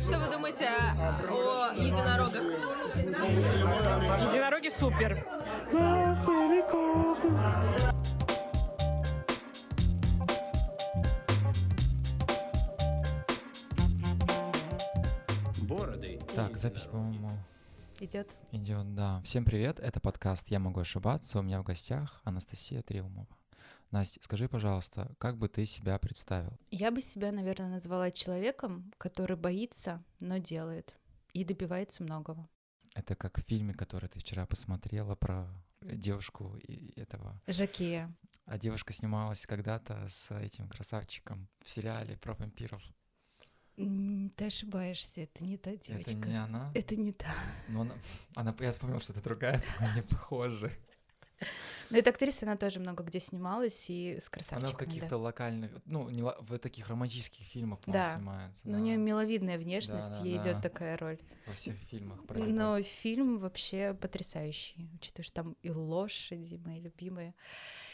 Что вы думаете о единорогах? Единороги супер. Бороды. Так, запись, по-моему, Идет. идет, да. Всем привет, это подкаст «Я могу ошибаться». У меня в гостях Анастасия Триумова. Настя, скажи, пожалуйста, как бы ты себя представил? Я бы себя, наверное, назвала человеком, который боится, но делает и добивается многого. Это как в фильме, который ты вчера посмотрела про девушку и этого. Жакея. А девушка снималась когда-то с этим красавчиком в сериале про вампиров. Ты ошибаешься, это не та девочка. Это не она? Это не та. Но она, она, я вспомнил, что это другая, но они похожи. Но эта актриса, она тоже много где снималась и с Она в каких-то локальных, ну, не в таких романтических фильмах, Да. снимается. Ну, у да. нее миловидная внешность, Да, ей да, идет да. такая роль. Во всех фильмах про это. Но фильм вообще потрясающий, учитывая, что там и лошади мои любимые.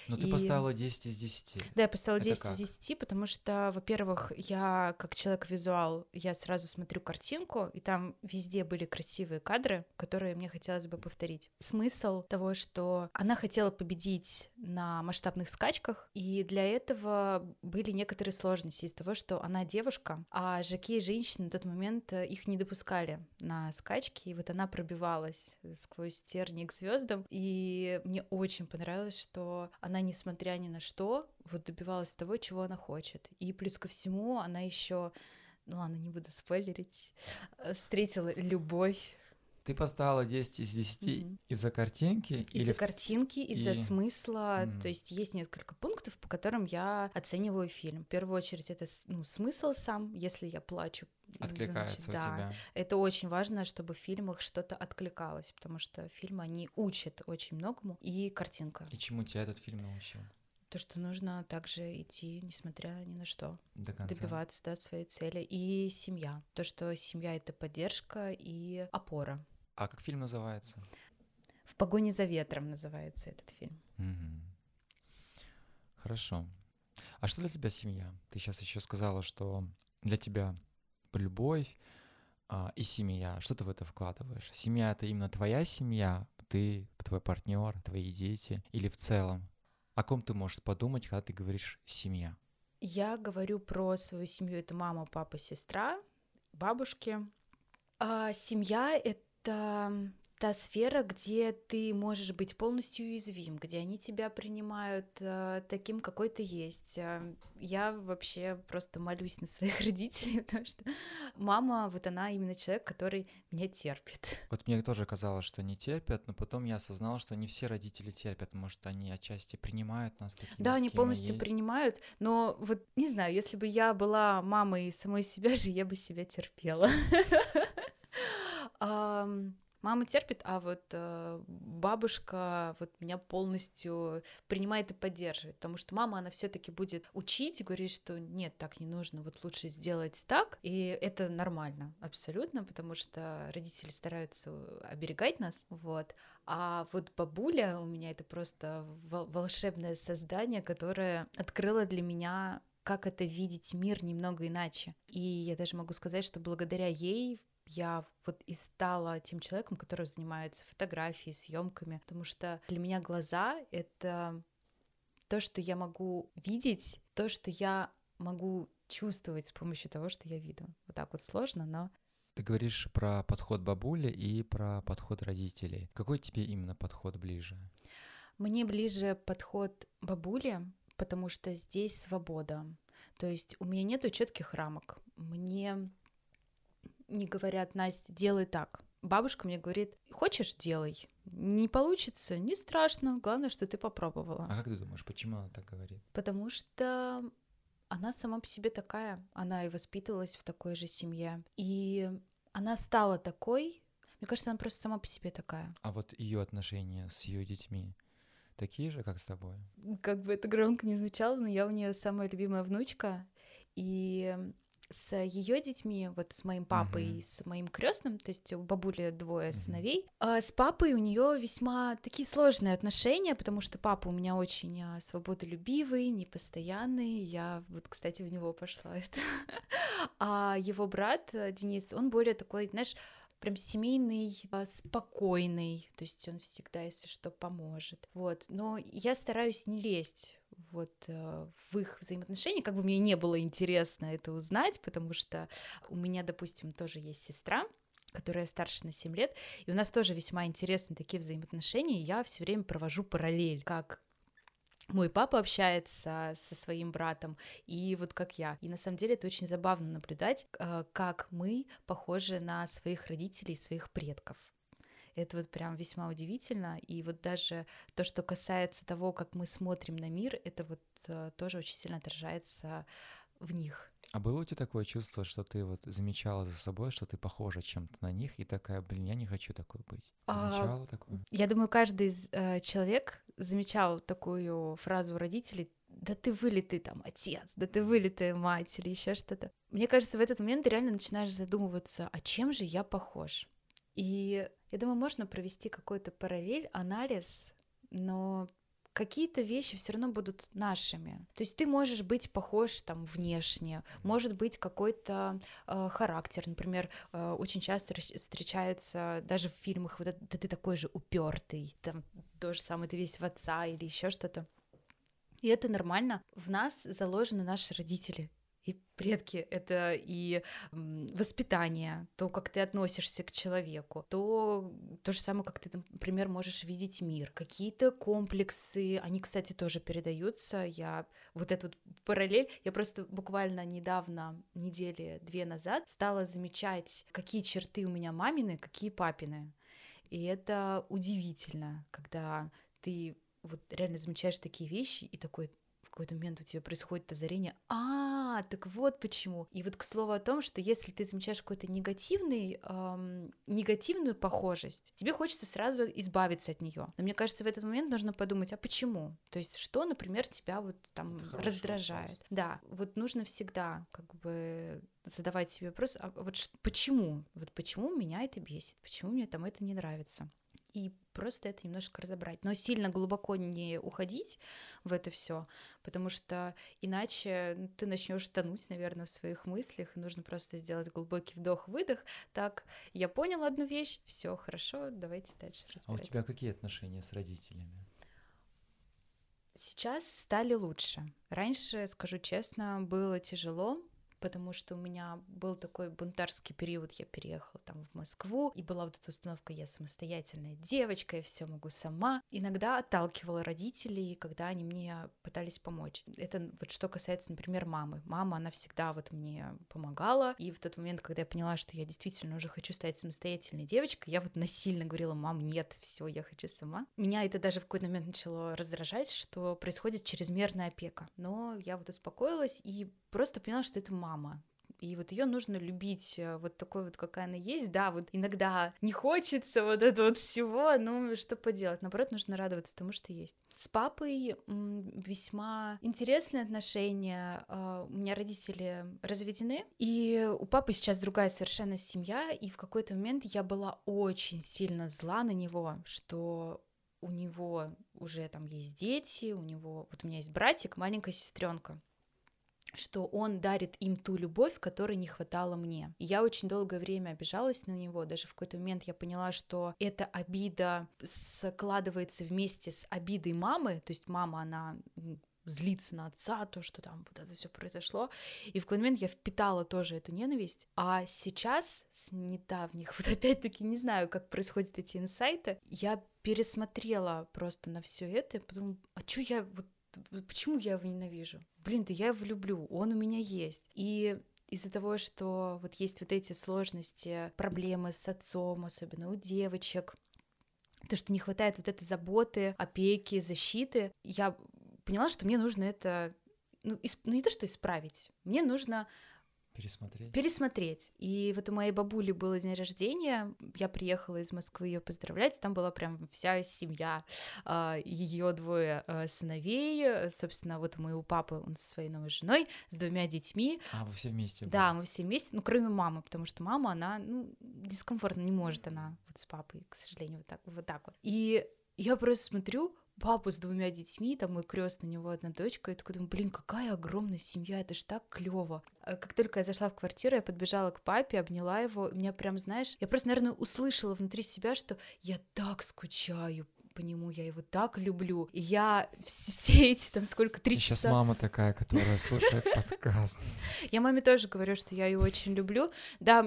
Но ты и- поставила 10 из 10. Да, я поставила Это 10 как? из 10, потому что, во-первых, я как человек-визуал, я сразу смотрю картинку, и там везде были красивые кадры, которые мне хотелось бы повторить. Смысл того, что она хотела победить на масштабных скачках, и для этого были некоторые сложности из того, что она девушка, а жаки и женщины на тот момент э, их не допускали на скачки, и вот она пробивалась сквозь тернии к звездам, и мне очень понравилось, что она, несмотря ни на что, вот добивалась того, чего она хочет. И плюс ко всему она еще, ну ладно, не буду спойлерить, э, встретила любовь Ты поставила 10 из 10 Мгм. из-за картинки? или из-за ц- картинки, из-за и- смысла. Мгм. То есть есть несколько пунктов, по которым я оцениваю фильм. В первую очередь это ну, смысл сам, если я плачу. ну, Откликается значит, у да. тебя. Это очень важно, чтобы в фильмах что-то откликалось, потому что фильмы, они учат очень многому. И картинка. И чему тебя этот фильм научил? То, что нужно также идти, несмотря ни на что. До конца. Добиваться да, своей цели. И семья. То, что семья — это поддержка и опора. А как фильм называется? «В погоне за ветром» называется этот фильм. Мгм. Хорошо. А что для тебя семья? Ты сейчас еще сказала, что для тебя любовь а, и семья. Что ты в это вкладываешь? Семья это именно твоя семья, ты, твой партнер, твои дети, или в целом? О ком ты можешь подумать, когда ты говоришь семья? Я говорю про свою семью. Это мама, папа, сестра, бабушки. А семья — это та сфера, где ты можешь быть полностью уязвим, где они тебя принимают э, таким, какой ты есть. Э, Я вообще просто молюсь на своих родителей, потому что мама, вот она именно человек, который меня терпит. Вот мне тоже казалось, что они терпят, но потом я осознал, что не все родители терпят, может, они отчасти принимают нас такими, Да, они полностью есть. принимают, но вот не знаю, если бы я была мамой самой себя же, я бы себя терпела. Ам, Мама терпит, а вот э, бабушка вот меня полностью принимает и поддерживает, потому что мама, она все-таки будет учить и говорить, что нет, так не нужно, вот лучше сделать так, и это нормально, абсолютно, потому что родители стараются оберегать нас, вот, а вот бабуля у меня это просто вол- волшебное создание, которое открыло для меня как это видеть мир немного иначе. И я даже могу сказать, что благодаря ей я вот и стала тем человеком, который занимается фотографией, съемками, потому что для меня глаза — это то, что я могу видеть, то, что я могу чувствовать с помощью того, что я виду. Вот так вот сложно, но Ты говоришь про подход бабули и про подход родителей. Какой тебе именно подход ближе? Мне ближе подход бабули, потому что здесь свобода. То есть у меня нету четких рамок. Мне не говорят, Настя, делай так. Бабушка мне говорит, хочешь, делай. Не получится, не страшно, главное, что ты попробовала. А как ты думаешь, почему она так говорит? Потому что она сама по себе такая, она и воспитывалась в такой же семье. И она стала такой, мне кажется, она просто сама по себе такая. А вот ее отношения с ее детьми такие же, как с тобой? как бы это громко не звучало, но я у нее самая любимая внучка, и с ее детьми, вот с моим папой Мгм. и с моим крестным, то есть у бабули двое Мгм. сыновей. А с папой у нее весьма такие сложные отношения, потому что папа у меня очень а, свободолюбивый, непостоянный. Я вот, кстати, в него пошла. Это. А его брат э, Денис, он более такой, знаешь, прям семейный, а, спокойный, то есть он всегда, если что, поможет. Вот, но я стараюсь не лезть вот э, в их взаимоотношения, как бы мне не было интересно это узнать, потому что у меня, допустим, тоже есть сестра, которая старше на 7 лет, и у нас тоже весьма интересны такие взаимоотношения, и я все время провожу параллель, как мой папа общается со своим братом, и вот как я. И на самом деле это очень забавно наблюдать, э, как мы похожи на своих родителей, своих предков. Это вот прям весьма удивительно. И вот даже то, что касается того, как мы смотрим на мир, это вот э, тоже очень сильно отражается в них. А было у тебя такое чувство, что ты вот замечала за собой, что ты похожа чем-то на них, и такая, блин, я не хочу такой быть? А, Замечала такое? Я думаю, каждый из, э, человек замечал такую фразу родителей да ты вылитый там отец, да ты вылитая мать или еще что-то. Мне кажется, в этот момент ты реально начинаешь задумываться, а чем же я похож? И я думаю, можно провести какой-то параллель, анализ, но какие-то вещи все равно будут нашими. То есть ты можешь быть похож там внешне, может быть какой-то э, характер, например, э, очень часто встречается даже в фильмах, вот это, да ты такой же упертый, там то же самое, ты весь в отца или еще что-то. И это нормально. В нас заложены наши родители предки. Это и воспитание, то, как ты относишься к человеку, то то же самое, как ты, например, можешь видеть мир. Какие-то комплексы, они, кстати, тоже передаются. Я вот эту вот параллель, я просто буквально недавно, недели две назад, стала замечать, какие черты у меня мамины, какие папины. И это удивительно, когда ты вот реально замечаешь такие вещи, и такой какой-то момент у тебя происходит озарение, а, так вот почему. И вот к слову о том, что если ты замечаешь какой-то негативный, эм, негативную похожесть, тебе хочется сразу избавиться от нее. Но мне кажется, в этот момент нужно подумать, а почему? То есть что, например, тебя вот там Это раздражает? вопрос. Да, вот нужно всегда как бы задавать себе вопрос, а вот почему? Вот почему меня это бесит? Почему мне там это не нравится? И просто это немножко разобрать. Но сильно глубоко не уходить в это все, потому что иначе ну, ты начнешь тонуть, наверное, в своих мыслях, и нужно просто сделать глубокий вдох-выдох. Так, я понял одну вещь, все хорошо, давайте дальше А у разбирать. тебя какие отношения с родителями? Сейчас стали лучше. Раньше, скажу честно, было тяжело, потому что у меня был такой бунтарский период, я переехала там в Москву, и была вот эта установка, я самостоятельная девочка, я все могу сама. Иногда отталкивала родителей, когда они мне пытались помочь. Это вот что касается, например, мамы. Мама, она всегда вот мне помогала, и в тот момент, когда я поняла, что я действительно уже хочу стать самостоятельной девочкой, я вот насильно говорила, мам, нет, все, я хочу сама. Меня это даже в какой-то момент начало раздражать, что происходит чрезмерная опека. Но я вот успокоилась и просто поняла, что это мама. И вот ее нужно любить э, вот такой вот, какая она есть. Да, вот иногда не хочется вот этого вот всего, но что поделать. Наоборот, нужно радоваться тому, что есть. С папой весьма интересные отношения. А, У меня родители разведены, и у папы сейчас другая совершенно семья, и в какой-то момент я была очень сильно зла на него, что у него уже там есть дети, у него, вот у меня есть братик, маленькая сестренка, что он дарит им ту любовь, которой не хватало мне. Я очень долгое время обижалась на него, даже в какой-то момент я поняла, что эта обида складывается вместе с обидой мамы, то есть мама, она м, злится на отца, то, что там вот это все произошло. И в какой-то момент я впитала тоже эту ненависть. А сейчас, с недавних, вот опять-таки не знаю, как происходят эти инсайты, я пересмотрела просто на все это и подумала, а что я вот почему я его ненавижу? Блин, да я его люблю, он у меня есть. И из-за того, что вот есть вот эти сложности, проблемы с отцом, особенно у девочек, то, что не хватает вот этой заботы, опеки, защиты, я поняла, что мне нужно это, ну, исп- ну не то, что исправить, мне нужно Пересмотреть. пересмотреть. И вот у моей бабули было день рождения, я приехала из Москвы ее поздравлять, там была прям вся семья, ее двое а, сыновей, собственно, вот у моего папы, он со своей новой женой, с двумя детьми. А, вы все вместе? Да, мы все вместе, ну, кроме мамы, потому что мама, она, ну, дискомфортно, не может она вот с папой, к сожалению, вот так вот. Так вот. И я просто смотрю, папу с двумя детьми, там мой крестный, у него одна дочка, и такой думаю, блин, какая огромная семья, это ж так клево. А как только я зашла в квартиру, я подбежала к папе, обняла его, меня прям, знаешь, я просто, наверное, услышала внутри себя, что я так скучаю по нему, я его так люблю. И я все эти там сколько, три Сейчас часа... мама такая, которая слушает подкаст. Я маме тоже говорю, что я ее очень люблю. Да,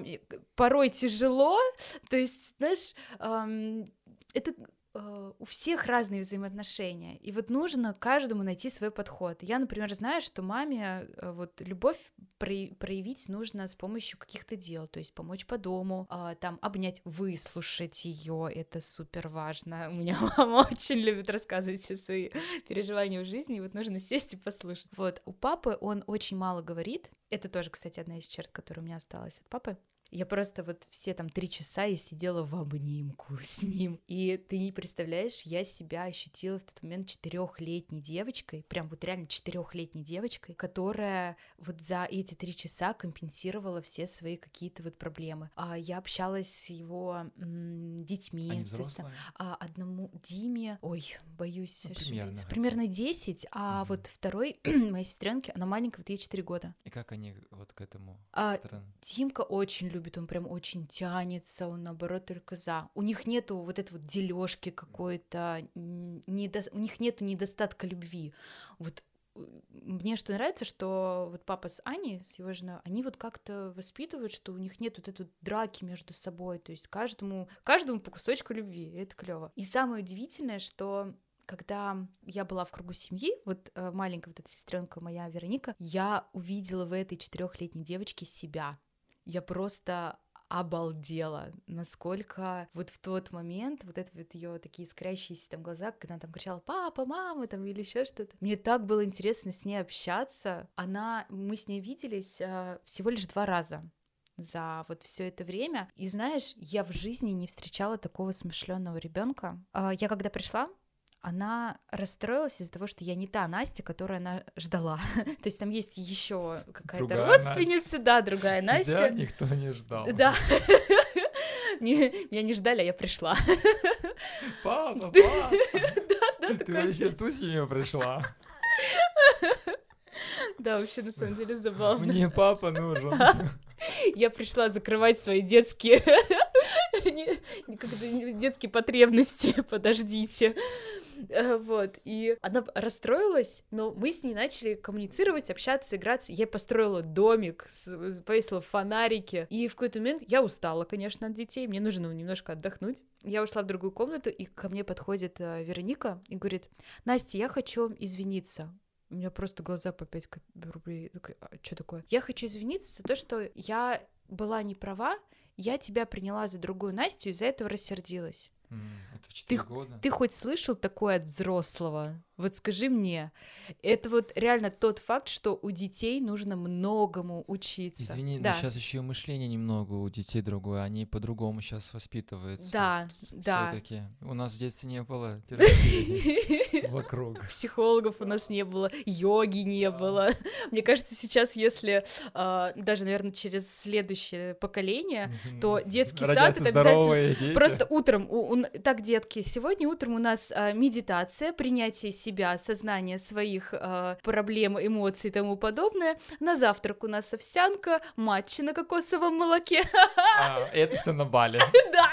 порой тяжело, то есть, знаешь, это у всех разные взаимоотношения, и вот нужно каждому найти свой подход. Я, например, знаю, что маме э, вот любовь проявить нужно с помощью каких-то дел, то есть помочь по дому, а, там обнять, выслушать ее, это супер важно. У меня мама очень любит рассказывать все свои переживания в жизни, и вот нужно сесть и послушать. Вот у папы он очень мало говорит, это тоже, кстати, одна из черт, которая у меня осталась от папы. Я просто вот все там три часа я сидела в обнимку с ним. И ты не представляешь, я себя ощутила в тот момент четырехлетней девочкой, прям вот реально четырехлетней девочкой, которая вот за эти три часа компенсировала все свои какие-то вот проблемы. А я общалась с его м- детьми. Они то есть, а, одному Диме, ой, боюсь Ну, ошибиться, примерно бы. примерно 10, а Мгм. вот второй моей сестренке, она маленькая, вот ей 4 года. И как они вот к этому А? Тимка очень любит, он прям очень тянется, он наоборот только за. У них нету вот этой вот дележки какой-то, недо... у них нету недостатка любви. Вот мне что нравится, что вот папа с Аней, с его женой, они вот как-то воспитывают, что у них нет вот этой драки между собой, то есть каждому, каждому по кусочку любви, и это клево. И самое удивительное, что когда я была в кругу семьи, вот э, маленькая вот эта сестренка моя Вероника, я увидела в этой четырехлетней девочке себя. Я просто обалдела, насколько вот в тот момент вот это вот ее такие искрящиеся там глаза, когда она там кричала папа, мама там или еще что-то. Мне так было интересно с ней общаться. Она, мы с ней виделись а, всего лишь два раза за вот все это время. И знаешь, я в жизни не встречала такого смышленного ребенка. Я когда пришла, она расстроилась из-за того, что я не та Настя, которую она ждала. То есть там есть еще какая-то родственница, да, другая Тебя Настя. никто не ждал. Да. Меня не ждали, а я пришла. Папа, папа, Да, ты вообще ту семью пришла. Да, вообще на самом деле забавно. Мне папа нужен. Я пришла закрывать свои детские детские потребности, подождите. Э, Вот, и она расстроилась, но мы с ней начали коммуницировать, общаться, играться. Я построила домик, повесила фонарики, и в какой-то момент я устала, конечно, от детей, мне нужно немножко отдохнуть. Я ушла в другую комнату, и ко мне подходит э, Вероника и говорит, Настя, я хочу извиниться. У меня просто глаза по 5 рублей. Что такое? Я хочу извиниться за то, что я была не права, я тебя приняла за другую Настю, из-за этого рассердилась. Это в 4 Ты- года. Ты хоть слышал такое от взрослого? Вот скажи мне, это вот реально тот факт, что у детей нужно многому учиться. Извини, да. но сейчас еще и мышление немного у детей другое, они по-другому сейчас воспитываются. Да, да. Все-таки у нас в детстве не было вокруг. Психологов у нас не было, йоги не было. Мне кажется, сейчас, если а, даже, наверное, через следующее поколение, то детский сад это обязательно. Просто утром, у- так, детки, сегодня утром у нас а, медитация, принятие себя, осознание своих а, проблем, эмоций и тому подобное. На завтрак у нас овсянка, матчи на кокосовом молоке. А, это все на Бали. Да.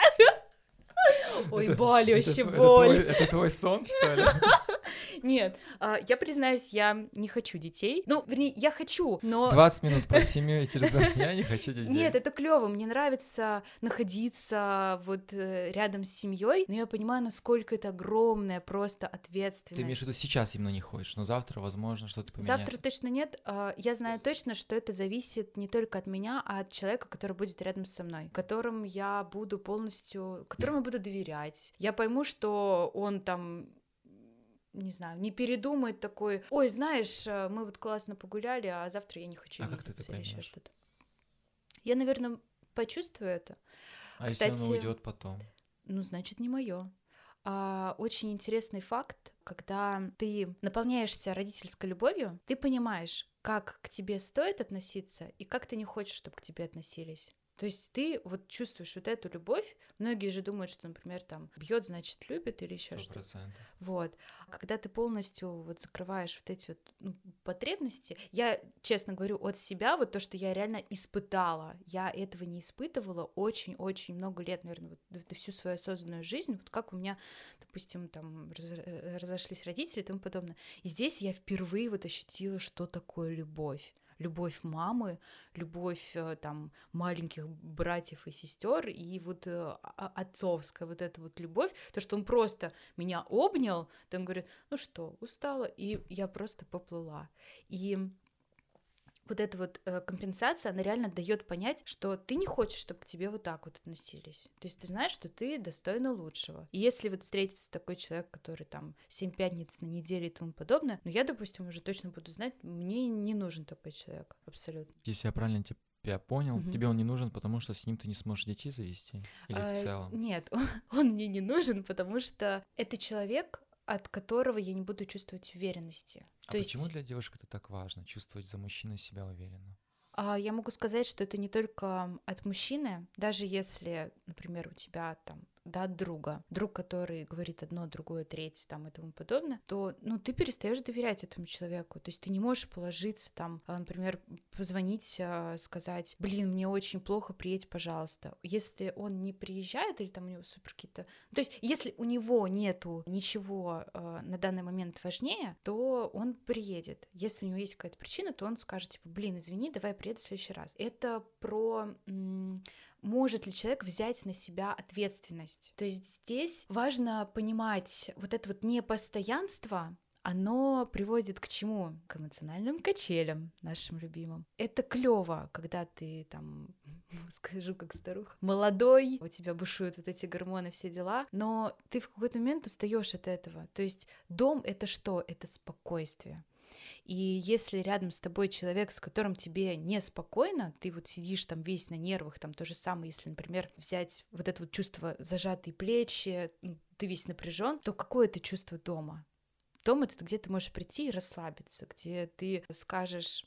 Ой, это вообще боль. Это твой сон, что ли? Нет, а, я признаюсь, я не хочу детей. Ну, вернее, я хочу, но... 20 минут про семью и через два я не хочу детей. Нет, это клево. Мне нравится находиться вот э, рядом с семьей, но я понимаю, насколько это огромная просто ответственность. Ты имеешь в виду сейчас именно не хочешь, но завтра, возможно, что-то поменяется. Завтра точно нет. А, Я знаю точно, что это зависит не только от меня, а от человека, который будет рядом со мной, которым я буду полностью, которому я буду доверять. Я пойму, что он там не знаю, не передумает такой, ой, знаешь, э, мы вот классно погуляли, а завтра я не хочу А как ты это видеться поймёшь? что-то. Я, наверное, почувствую это. А если Кстати, он уйдет потом? Ну, значит, не мое. А, очень интересный факт, когда ты наполняешься родительской любовью, ты понимаешь, как к тебе стоит относиться и как ты не хочешь, чтобы к тебе относились. То есть ты вот чувствуешь вот эту любовь. Многие же думают, что, например, там бьет, значит, любит или еще что-то. Вот. А когда ты полностью вот закрываешь вот эти вот ну, потребности, я, честно говорю, от себя, вот то, что я реально испытала, я этого не испытывала очень-очень много лет, наверное, вот всю свою осознанную жизнь, вот как у меня, допустим, там э, разошлись родители и тому подобное. И здесь я впервые вот ощутила, что такое любовь любовь мамы, любовь э, там маленьких братьев и сестер и вот э, отцовская вот эта вот любовь, то что он просто меня обнял, там говорит, ну что, устала, и я просто поплыла. И вот эта вот э, компенсация, она реально дает понять, что ты не хочешь, чтобы к тебе вот так вот относились. То есть ты знаешь, что ты достойна лучшего. И если вот встретится такой человек, который там 7 пятниц на неделе и тому подобное, ну я, допустим, уже точно буду знать, мне не нужен такой человек, абсолютно. Если я правильно тебя понял, Мгм. тебе он не нужен, потому что с ним ты не сможешь детей завести? Или А, в целом? Нет, он, он мне не нужен, потому что это человек, от которого я не буду чувствовать уверенности. А То почему есть для девушек это так важно, чувствовать за мужчиной себя уверенно? а, я могу сказать, что это не только от мужчины, даже если, например, у тебя там да, друга, друг, который говорит одно, другое, третье, там и тому подобное, то, ну, ты перестаешь доверять этому человеку, то есть ты не можешь положиться там, а, например, позвонить, а, сказать, блин, мне очень плохо, приедь, пожалуйста. Если он не приезжает или там у него супер какие-то... То есть если у него нету ничего а, на данный момент важнее, то он приедет. Если у него есть какая-то причина, то он скажет, типа, блин, извини, давай приеду в следующий раз. Это про может ли человек взять на себя ответственность. То есть здесь важно понимать вот это вот непостоянство, оно приводит к чему? К эмоциональным качелям нашим любимым. Это клево, когда ты там, скажу как старуха, молодой, у тебя бушуют вот эти гормоны, все дела, но ты в какой-то момент устаешь от этого. То есть дом это что? Это спокойствие. И если рядом с тобой человек, с которым тебе неспокойно, ты вот сидишь там весь на нервах, там то же самое, если, например, взять вот это вот чувство зажатые плечи, ты весь напряжен, то какое это чувство дома? Дом это где ты можешь прийти и расслабиться, где ты скажешь,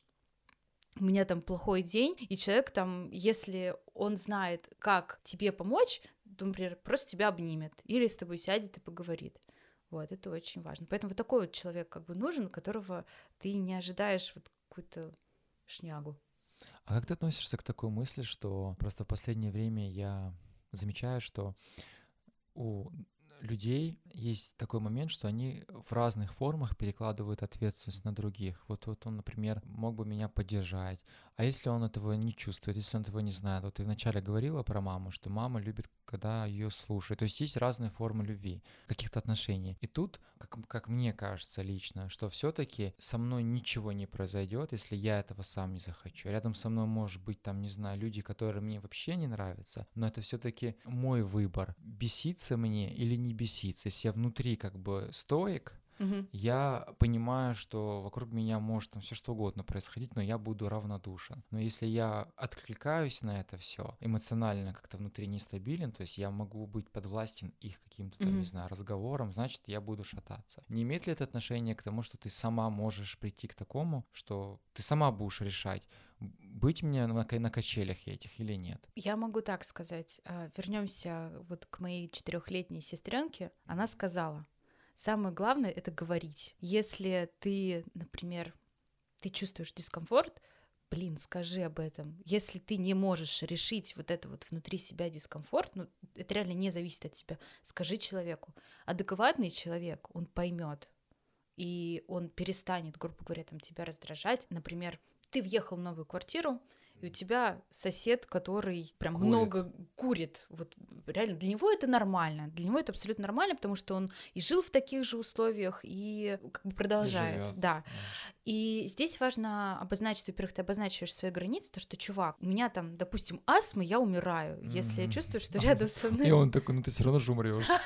у меня там плохой день, и человек там, если он знает, как тебе помочь, то, например, просто тебя обнимет или с тобой сядет и поговорит. Вот, это очень важно. Поэтому вот такой вот человек как бы нужен, которого ты не ожидаешь вот какую-то шнягу. А как ты относишься к такой мысли, что просто в последнее время я замечаю, что у людей есть такой момент, что они в разных формах перекладывают ответственность на других. Вот, вот он, например, мог бы меня поддержать, а если он этого не чувствует, если он этого не знает? Вот ты вначале говорила про маму, что мама любит, когда ее слушают. То есть есть разные формы любви, каких-то отношений. И тут, как, как мне кажется лично, что все-таки со мной ничего не произойдет, если я этого сам не захочу. Рядом со мной может быть там, не знаю, люди, которые мне вообще не нравятся, но это все-таки мой выбор. Беситься мне или не беситься. Если я внутри как бы стоек, я понимаю, что вокруг меня может там все что угодно происходить, но я буду равнодушен. Но если я откликаюсь на это все, эмоционально как-то внутри нестабилен, то есть я могу быть подвластен их каким-то там, Мгм. не знаю, разговорам, значит, я буду шататься. Не имеет ли это отношение к тому, что ты сама можешь прийти к такому, что ты сама будешь решать, быть мне на, на качелях этих или нет? Я могу так сказать. Вернемся вот к моей четырехлетней сестренке. Она сказала, самое главное это говорить. Если ты, например, ты чувствуешь дискомфорт, блин, скажи об этом. Если ты не можешь решить вот это вот внутри себя дискомфорт, ну, это реально не зависит от тебя, скажи человеку. Адекватный человек, он поймет, и он перестанет, грубо говоря, там, тебя раздражать. Например, ты въехал в новую квартиру, и у тебя сосед, который прям Курит. много курит. Вот реально для него это нормально. Для него это абсолютно нормально, потому что он и жил в таких же условиях, и как бы продолжает. живёт, Да. И здесь важно обозначить, во-первых, ты обозначиваешь свои границы, то, что, чувак, у меня там, допустим, астма, я умираю, если я чувствую, что рядом со мной... И он такой, ну ты все равно же умрешь.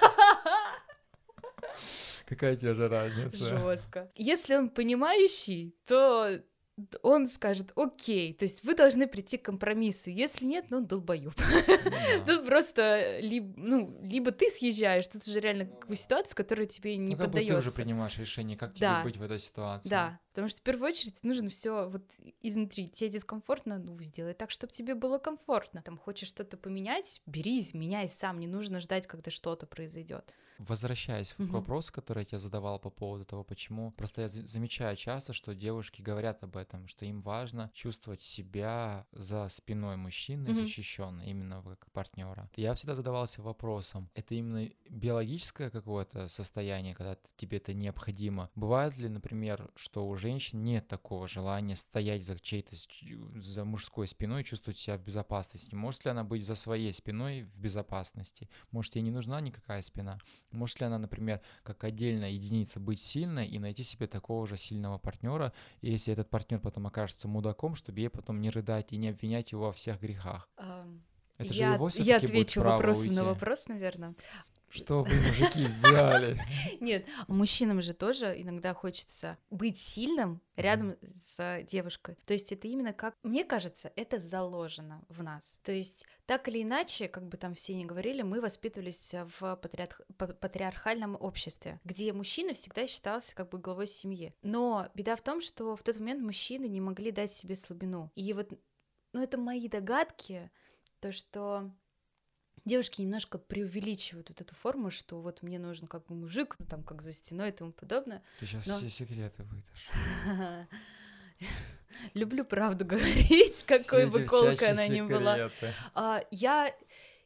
Какая тебе же разница? Жестко. Если он понимающий, то он скажет, окей, то есть вы должны прийти к компромиссу, если нет, ну, долбоёб. Ну да. Тут просто либо, ну, либо ты съезжаешь, тут уже реально ситуация, которая тебе не Ну, как бы ты уже поддается. принимаешь решение, как тебе Да. быть в этой ситуации. Да, потому что в первую очередь нужно все вот изнутри. Тебе дискомфортно, ну, сделай так, чтобы тебе было комфортно. Там хочешь что-то поменять, бери, изменяй сам, не нужно ждать, когда что-то произойдет. Возвращаясь к Мгм. вопросу, который я тебе задавал по поводу того, почему. Просто я за- замечаю часто, что девушки говорят об этом, что им важно чувствовать себя за спиной мужчины защищенно, именно как партнера. Я всегда задавался вопросом, это именно биологическое какое-то состояние, когда тебе это необходимо. Бывает ли, например, что у женщин нет такого желания стоять за чьей-то, за мужской спиной и чувствовать себя в безопасности? Может ли она быть за своей спиной в безопасности? Может, ей не нужна никакая спина? Может ли она, например, как отдельная единица быть сильной и найти себе такого же сильного партнера, и если этот партнер потом окажется мудаком, чтобы ей потом не рыдать и не обвинять его во всех грехах? Это же я, его я отвечу вопросом уйти. на вопрос, наверное. Что вы, мужики, сделали? Нет, мужчинам же тоже иногда хочется быть сильным рядом с девушкой. То есть это именно как, мне кажется, это заложено в нас. То есть так или иначе, как бы там все не говорили, мы воспитывались в патриарх- па- патриархальном обществе, где мужчина всегда считался как бы главой семьи. Но беда в том, что в тот момент мужчины не могли дать себе слабину. И вот, ну это мои догадки, то что девушки немножко преувеличивают вот эту форму, что вот мне нужен как бы мужик, ну там как за стеной и тому подобное. Ты сейчас Но- все секреты выдашь. Люблю правду говорить, какой бы колкой она ни была. А, я,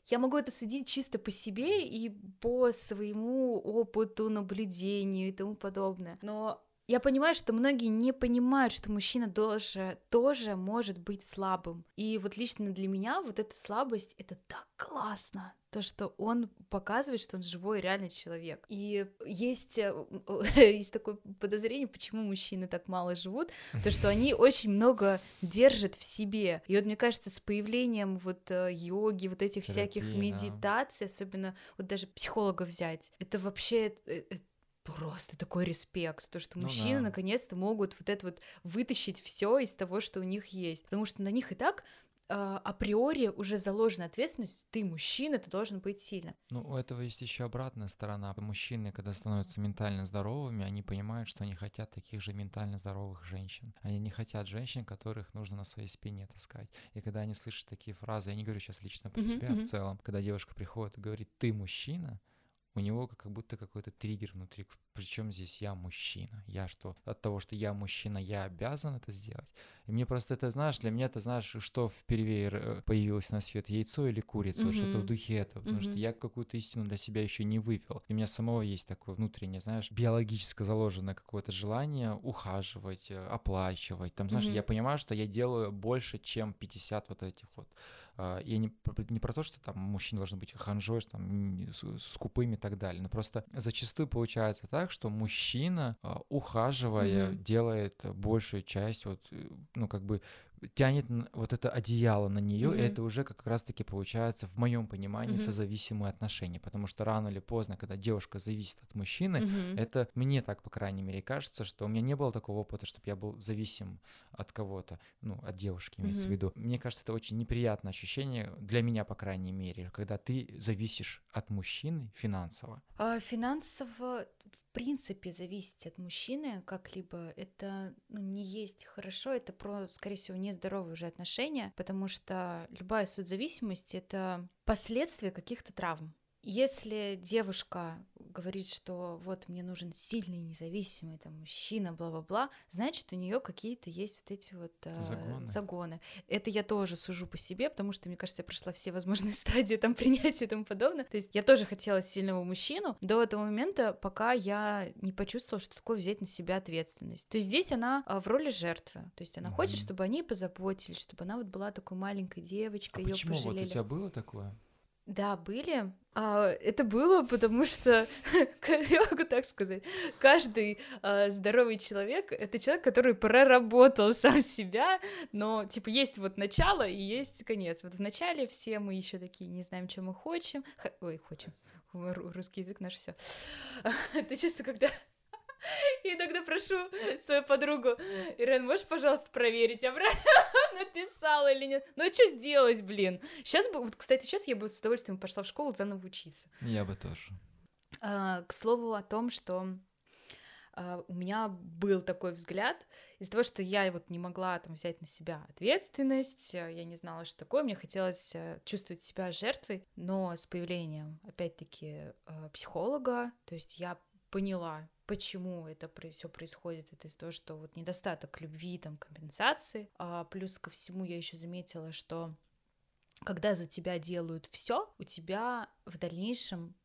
я могу это судить чисто по себе и по своему опыту, наблюдению и тому подобное. Но я понимаю, что многие не понимают, что мужчина тоже, тоже может быть слабым. И вот лично для меня вот эта слабость — это так классно. То, что он показывает, что он живой реальный человек. И есть, э, есть такое подозрение, почему мужчины так мало живут, то, что они очень много держат в себе. И вот мне кажется, с появлением вот э, йоги, вот этих всяких Терапии, да. медитаций, особенно вот даже психолога взять, это вообще э, э, просто такой респект, то, что Ну мужчины да. наконец-то могут вот это вот вытащить все из того, что у них есть, потому что на них и так а, априори уже заложена ответственность, ты мужчина, ты должен быть сильным. Ну, у этого есть еще обратная сторона. Мужчины, когда становятся ментально здоровыми, они понимают, что они хотят таких же ментально здоровых женщин. Они не хотят женщин, которых нужно на своей спине таскать. И когда они слышат такие фразы, я не говорю сейчас лично про Мгм, тебя, мгм. в целом, когда девушка приходит и говорит, ты мужчина, у него как будто какой-то триггер внутри. Причем здесь я мужчина? Я что? От того, что я мужчина, я обязан это сделать? И мне просто это, знаешь, для меня это, знаешь, что впервые появилось на свет, яйцо или курица, вот что-то в духе этого, потому что Мгм. я какую-то истину для себя еще не вывел. И у меня самого есть такое внутреннее, знаешь, биологически заложенное какое-то желание ухаживать, э, оплачивать. Там, знаешь, Мгм. я понимаю, что я делаю больше, чем 50 вот этих вот Я не, не про то, что там мужчины должны быть ханжой, там, скупыми и так далее. Но просто зачастую получается так, что мужчина, а, ухаживая, Мгм. делает большую часть, вот, э, ну, как бы тянет вот это одеяло на нее, и Мгм. это уже как раз-таки получается, в моем понимании, Мгм. созависимые отношения. Потому что рано или поздно, когда девушка зависит от мужчины, Мгм. это мне так, по крайней мере, кажется, что у меня не было такого опыта, чтобы я был зависим от кого-то, ну, от девушки, имеется в Мгм. виду. Мне кажется, это очень неприятное ощущение, для меня, по крайней мере, когда ты зависишь от мужчины финансово. А, Финансово, в принципе, зависеть от мужчины как-либо, это ну, не есть хорошо, это про, скорее всего, нездоровые уже отношения, потому что любая суть это последствия каких-то травм. Если девушка говорит, что вот мне нужен сильный, независимый там мужчина, бла-бла-бла, значит, у нее какие-то есть вот эти вот а, Загоны. загоны. Это я тоже сужу по себе, потому что, мне кажется, я прошла все возможные стадии там принятия и тому подобное. То есть я тоже хотела сильного мужчину до этого момента, пока я не почувствовала, что такое взять на себя ответственность. То есть здесь она а, в роли жертвы. То есть она хочет, Мгм. чтобы они позаботились, чтобы она вот была такой маленькой девочкой, А ее почему? Вот у пожалели. тебя было такое? Да, были. А, это было, потому что, я могу так сказать, каждый а, здоровый человек — это человек, который проработал сам себя, но, типа, есть вот начало и есть конец. Вот в начале все мы еще такие не знаем, чем мы хотим. Х- Ой, хотим. Ру- Русский язык наш все. Это чисто когда И иногда прошу свою подругу, Ирен, можешь, пожалуйста, проверить, правильно написала или нет? Ну, а что сделать, блин? Сейчас бы, вот, кстати, сейчас я бы с удовольствием пошла в школу заново учиться. Я бы тоже. А, к слову о том, что а, у меня был такой взгляд из-за того, что я вот не могла там взять на себя ответственность, э, я не знала, что такое, мне хотелось э, чувствовать себя жертвой, но с появлением, опять-таки, э, психолога, то есть я поняла, почему это все происходит. Это из-за того, что вот недостаток любви, там, компенсации. А плюс ко всему я еще заметила, что когда за тебя делают все, у тебя в дальнейшем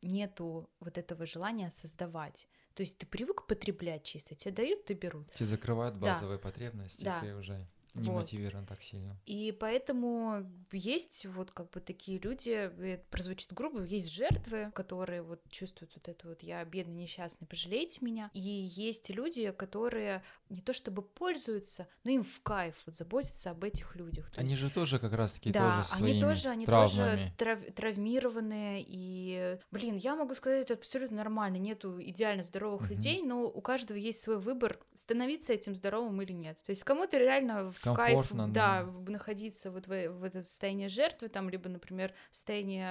нету вот этого желания создавать. То есть ты привык потреблять чисто, тебе дают, ты берут. Тебе закрывают базовые да. потребности, да. ты уже не вот. мотивирован так сильно. И поэтому есть вот как бы такие люди, это прозвучит грубо, есть жертвы, которые вот чувствуют вот это вот «я бедный, несчастный, пожалейте меня», и есть люди, которые не то чтобы пользуются, но им в кайф вот заботиться об этих людях. То они есть, же тоже как раз-таки да, тоже они тоже, они травмами. тоже трав, травмированные, и, блин, я могу сказать, это абсолютно нормально, нету идеально здоровых угу. людей, но у каждого есть свой выбор, становиться этим здоровым или нет. То есть кому-то реально в кайф, да, да, находиться вот в, в это состояние жертвы, там, либо, например, в состоянии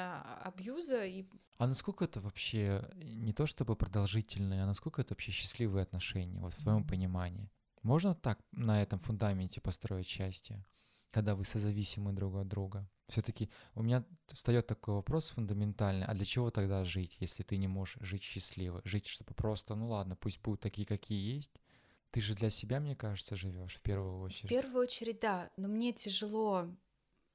абьюза. И... А насколько это вообще не то чтобы продолжительное, а насколько это вообще счастливые отношения, вот в твоем понимании? Можно так на этом фундаменте построить счастье, когда вы созависимы друг от друга? Все-таки у меня встает такой вопрос фундаментальный, а для чего тогда жить, если ты не можешь жить счастливо? Жить, чтобы просто, ну ладно, пусть будут такие, какие есть, ты же для себя, мне кажется, живешь в первую очередь. В первую очередь, да. Но мне тяжело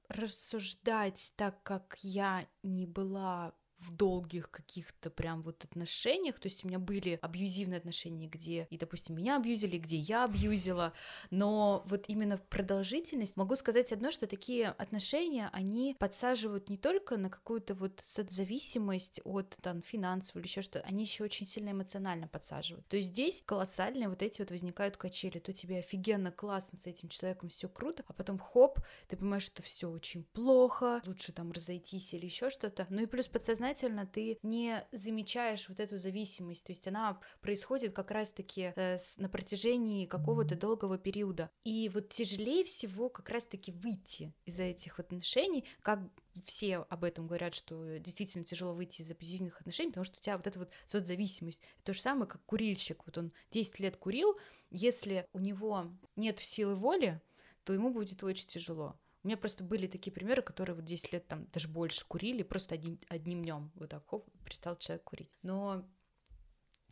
рассуждать так, как я не была в долгих каких-то прям вот отношениях, то есть у меня были абьюзивные отношения, где и, допустим, меня абьюзили, где я абьюзила, но вот именно в продолжительность могу сказать одно, что такие отношения, они подсаживают не только на какую-то вот соцзависимость от там финансового или еще что, они еще очень сильно эмоционально подсаживают. То есть здесь колоссальные вот эти вот возникают качели, то тебе офигенно классно с этим человеком все круто, а потом хоп, ты понимаешь, что все очень плохо, лучше там разойтись или еще что-то. Ну и плюс подсознание подсознательно ты не замечаешь вот эту зависимость, то есть она происходит как раз-таки э, на протяжении какого-то долгого периода. И вот тяжелее всего как раз-таки выйти из этих отношений, как все об этом говорят, что действительно тяжело выйти из абьюзивных отношений, потому что у тебя вот эта вот соцзависимость. То же самое, как курильщик. Вот он 10 лет курил, если у него нет силы воли, то ему будет очень тяжело. У меня просто были такие примеры, которые вот 10 лет там даже больше курили, просто один, одним днем вот так хоп, перестал человек курить. Но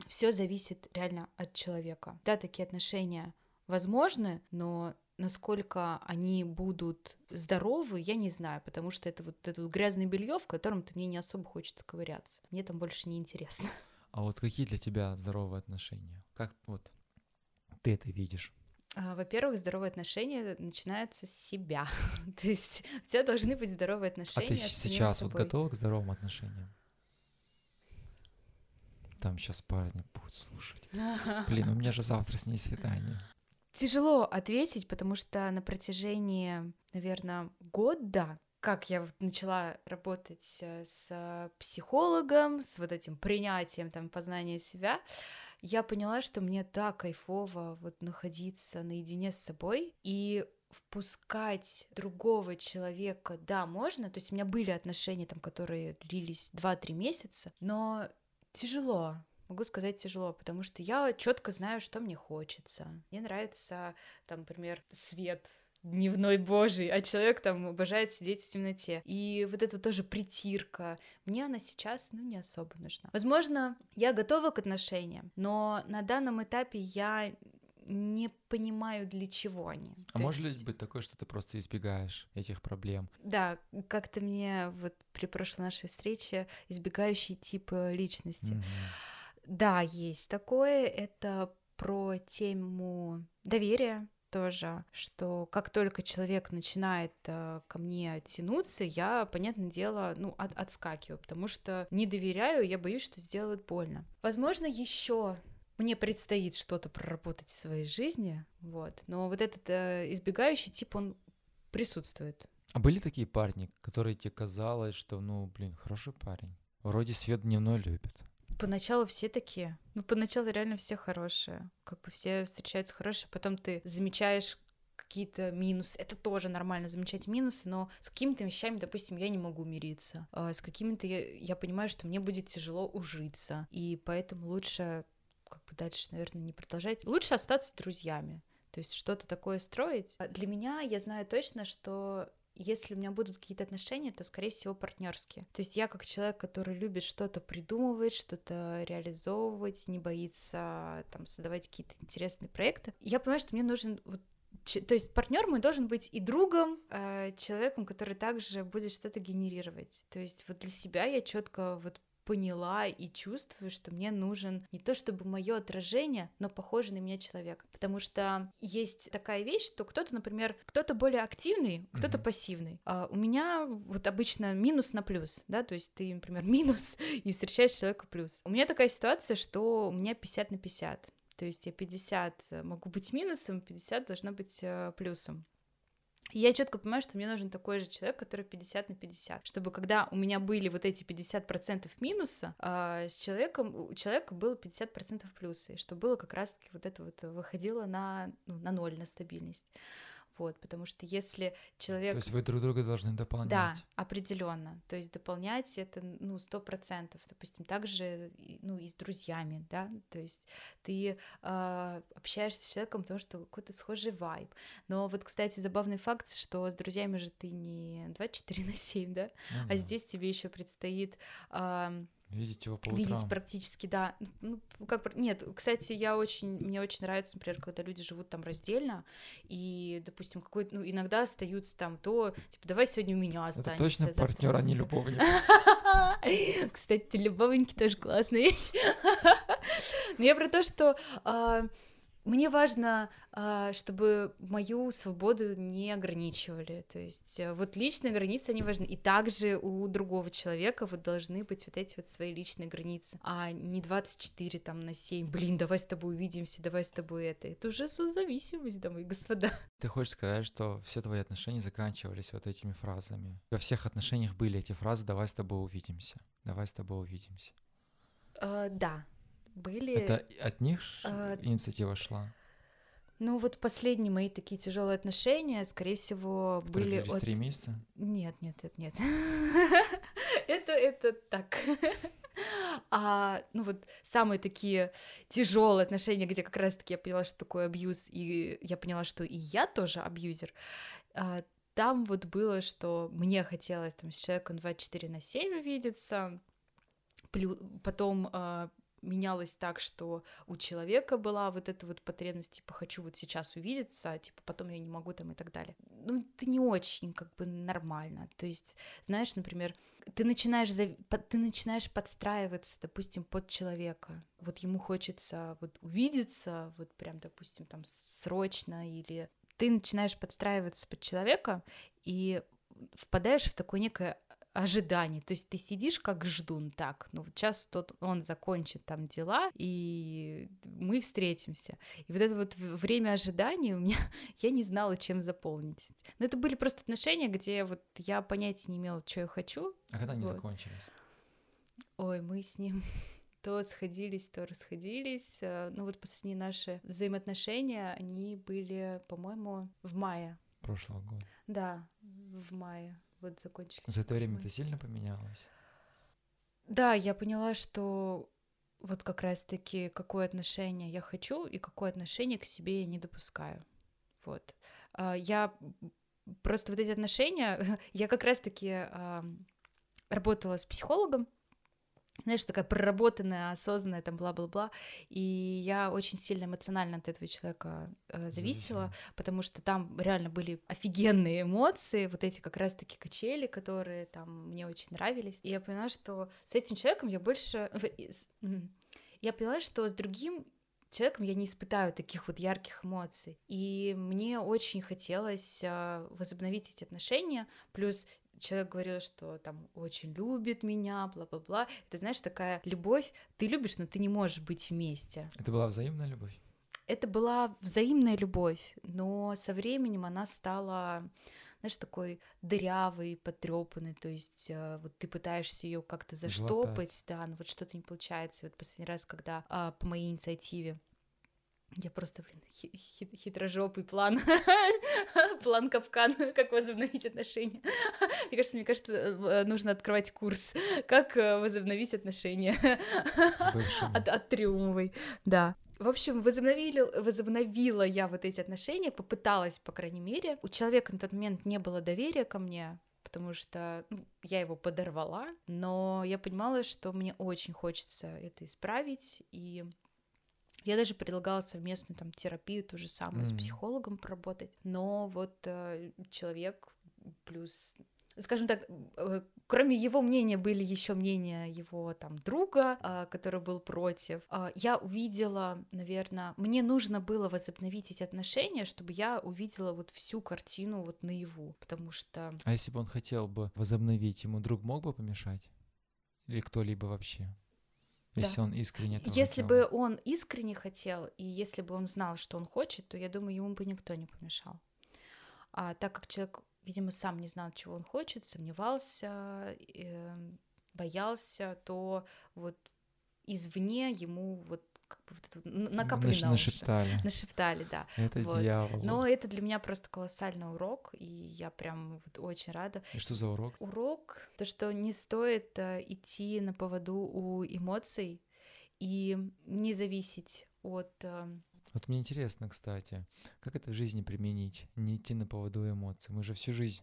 все зависит реально от человека. Да, такие отношения возможны, но насколько они будут здоровы, я не знаю, потому что это вот это вот грязное белье, в котором-то мне не особо хочется ковыряться. Мне там больше не интересно. А вот какие для тебя здоровые отношения? Как вот ты это видишь? А, во-первых, здоровые отношения начинаются с себя. То есть у тебя должны быть здоровые отношения. А ты сейчас вот готова к здоровым отношениям? Там сейчас парни будут слушать. Блин, у меня же завтра с ней свидание. Тяжело ответить, потому что на протяжении, наверное, года как я начала работать э, с психологом, с вот этим принятием, там, познания себя, я поняла, что мне так кайфово вот находиться наедине с собой и впускать другого человека, да, можно, то есть у меня были отношения там, которые длились 2-3 месяца, но тяжело, могу сказать тяжело, потому что я четко знаю, что мне хочется. Мне нравится, там, например, свет, дневной божий, а человек там обожает сидеть в темноте. И вот это тоже притирка. Мне она сейчас, ну, не особо нужна. Возможно, я готова к отношениям, но на данном этапе я не понимаю, для чего они. А То может есть... быть такое, что ты просто избегаешь этих проблем? Да, как-то мне вот при прошлой нашей встрече избегающий тип личности. Mm-hmm. Да, есть такое. Это про тему доверия, тоже, что как только человек начинает э, ко мне тянуться, я, понятное дело, ну, от, отскакиваю, потому что не доверяю, я боюсь, что сделают больно. Возможно, еще мне предстоит что-то проработать в своей жизни, вот, но вот этот э, избегающий тип, он присутствует. А были такие парни, которые тебе казалось, что, ну, блин, хороший парень, вроде свет дневной любит, Поначалу все такие. Ну, поначалу реально все хорошие. Как бы все встречаются хорошие, потом ты замечаешь какие-то минусы. Это тоже нормально замечать минусы, но с какими-то вещами, допустим, я не могу мириться. А с какими-то я, я понимаю, что мне будет тяжело ужиться. И поэтому лучше как бы дальше, наверное, не продолжать. Лучше остаться друзьями. То есть что-то такое строить. А Для меня я знаю точно, что если у меня будут какие-то отношения, то, скорее всего, партнерские. То есть я как человек, который любит что-то придумывать, что-то реализовывать, не боится там создавать какие-то интересные проекты, я понимаю, что мне нужен вот то есть партнер мой должен быть и другом, э, человеком, который также будет что-то генерировать. То есть вот для себя я четко вот поняла и чувствую, что мне нужен не то чтобы мое отражение, но похожий на меня человек. Потому что есть такая вещь, что кто-то, например, кто-то более активный, кто-то mm-hmm. пассивный. А у меня вот обычно минус на плюс, да, то есть ты, например, минус и встречаешь человека плюс. У меня такая ситуация, что у меня 50 на 50. То есть я 50 могу быть минусом, 50 должна быть э, плюсом я четко понимаю, что мне нужен такой же человек, который 50 на 50, чтобы когда у меня были вот эти 50% минуса, а с человеком, у человека было 50% плюса, и чтобы было как раз-таки вот это вот выходило на, ну, на ноль, на стабильность. Вот, потому что если человек... То есть вы друг друга должны дополнять. Да, определенно. То есть дополнять это, ну, сто процентов. Допустим, также, ну, и с друзьями, да, то есть ты э, общаешься с человеком, потому что какой-то схожий вайб. Но вот, кстати, забавный факт, что с друзьями же ты не 24 на 7, да, ну, а да. здесь тебе еще предстоит... Э, Видеть его по утрам. Видеть практически, да. Ну, как нет, кстати, я очень, мне очень нравится, например, когда люди живут там раздельно, и, допустим, какой-то, ну, иногда остаются там то, типа, давай сегодня у меня останется. Это точно партнер, а не любовник. Кстати, любовники тоже классная вещь. Но я про то, что а, мне важно, а, чтобы мою свободу не ограничивали. То есть э, вот личные границы, они важны. И также у другого человека вот должны быть вот эти вот свои личные границы, а не 24 там на 7. Блин, давай с тобой увидимся, давай с тобой это. Это уже созависимость, дамы и господа. Ты хочешь сказать, что все твои отношения заканчивались вот этими фразами? Во всех отношениях были эти фразы «давай с тобой увидимся», «давай с тобой увидимся». Uh, да, были. Это от них а... инициатива шла? Ну вот последние мои такие тяжелые отношения, скорее всего, Которые были от... три месяца. Нет, нет, нет, нет. это это так. А, ну вот самые такие тяжелые отношения, где как раз-таки я поняла, что такое абьюз, и я поняла, что и я тоже абьюзер. А, там вот было, что мне хотелось там с человеком 24 на 7 увидеться, потом а, менялось так, что у человека была вот эта вот потребность, типа, хочу вот сейчас увидеться, а, типа, потом я не могу там и так далее. Ну, это не очень как бы нормально. То есть, знаешь, например, ты начинаешь, зав... ты начинаешь подстраиваться, допустим, под человека. Вот ему хочется вот увидеться, вот прям, допустим, там срочно, или ты начинаешь подстраиваться под человека и впадаешь в такое некое ожиданий. То есть ты сидишь как ждун, так, ну вот сейчас тот, он закончит там дела, и мы встретимся. И вот это вот время ожидания у меня, я не знала, чем заполнить. Но это были просто отношения, где вот я понятия не имела, что я хочу. А когда они вот. закончились? Ой, мы с ним то сходились, то расходились. Э, ну вот последние наши взаимоотношения, они были, по-моему, в мае. Прошлого года. Да, в мае вот закончились. За это время ты сильно поменялась? Да, я поняла, что вот как раз-таки какое отношение я хочу и какое отношение к себе я не допускаю. Вот. А, я просто вот эти отношения, я как раз-таки работала с психологом, знаешь, такая проработанная, осознанная, там, бла-бла-бла, и я очень сильно эмоционально от этого человека э, зависела, Зависимо. потому что там реально были офигенные эмоции, вот эти как раз-таки качели, которые там мне очень нравились, и я поняла, что с этим человеком я больше... Я поняла, что с другим человеком я не испытаю таких вот ярких эмоций. И мне очень хотелось э, возобновить эти отношения. Плюс человек говорил, что там очень любит меня, бла-бла-бла. Это, знаешь, такая любовь, ты любишь, но ты не можешь быть вместе. Это была взаимная любовь? Это была взаимная любовь, но со временем она стала знаешь, такой дырявый, потрепанный, то есть э, вот ты пытаешься ее как-то заштопать, Залатать. да, но вот что-то не получается. Вот последний раз, когда а, по моей инициативе я просто, блин, хи- хи- хитрожопый план, план капкан, как возобновить отношения. Мне кажется, мне кажется, э, нужно открывать курс, как э, возобновить отношения. От, от Триумовой, да. В общем, возобновили, возобновила я вот эти отношения, попыталась, по крайней мере. У человека на тот момент не было доверия ко мне, потому что ну, я его подорвала, но я понимала, что мне очень хочется это исправить, и я даже предлагала совместную там терапию, ту же самую, с Мгм. психологом поработать, но вот э, человек плюс скажем так, э, кроме его мнения были еще мнения его там друга, а, который был против. А, Я увидела, наверное, мне нужно было возобновить эти отношения, чтобы я увидела вот всю картину вот наяву, потому что А если бы он хотел бы возобновить, ему друг мог бы помешать? Или кто-либо вообще? Да. Если он искренне этого если хотел. бы он искренне хотел, и если бы он знал, что он хочет, то я думаю, ему бы никто не помешал. А так как человек, видимо, сам не знал, чего он хочет, сомневался, эм, боялся, то вот извне ему вот как бы вот это вот н- накоплено Наш- уже. Нашептали. Нашептали, да. Это Вот. дьявол. Но это для меня просто колоссальный урок, и я прям вот очень рада. И что за урок? Урок, то, что не стоит э, идти на поводу у эмоций и не зависеть от... э, Вот мне интересно, кстати, как это в жизни применить? Не идти на поводу эмоций. Мы же всю жизнь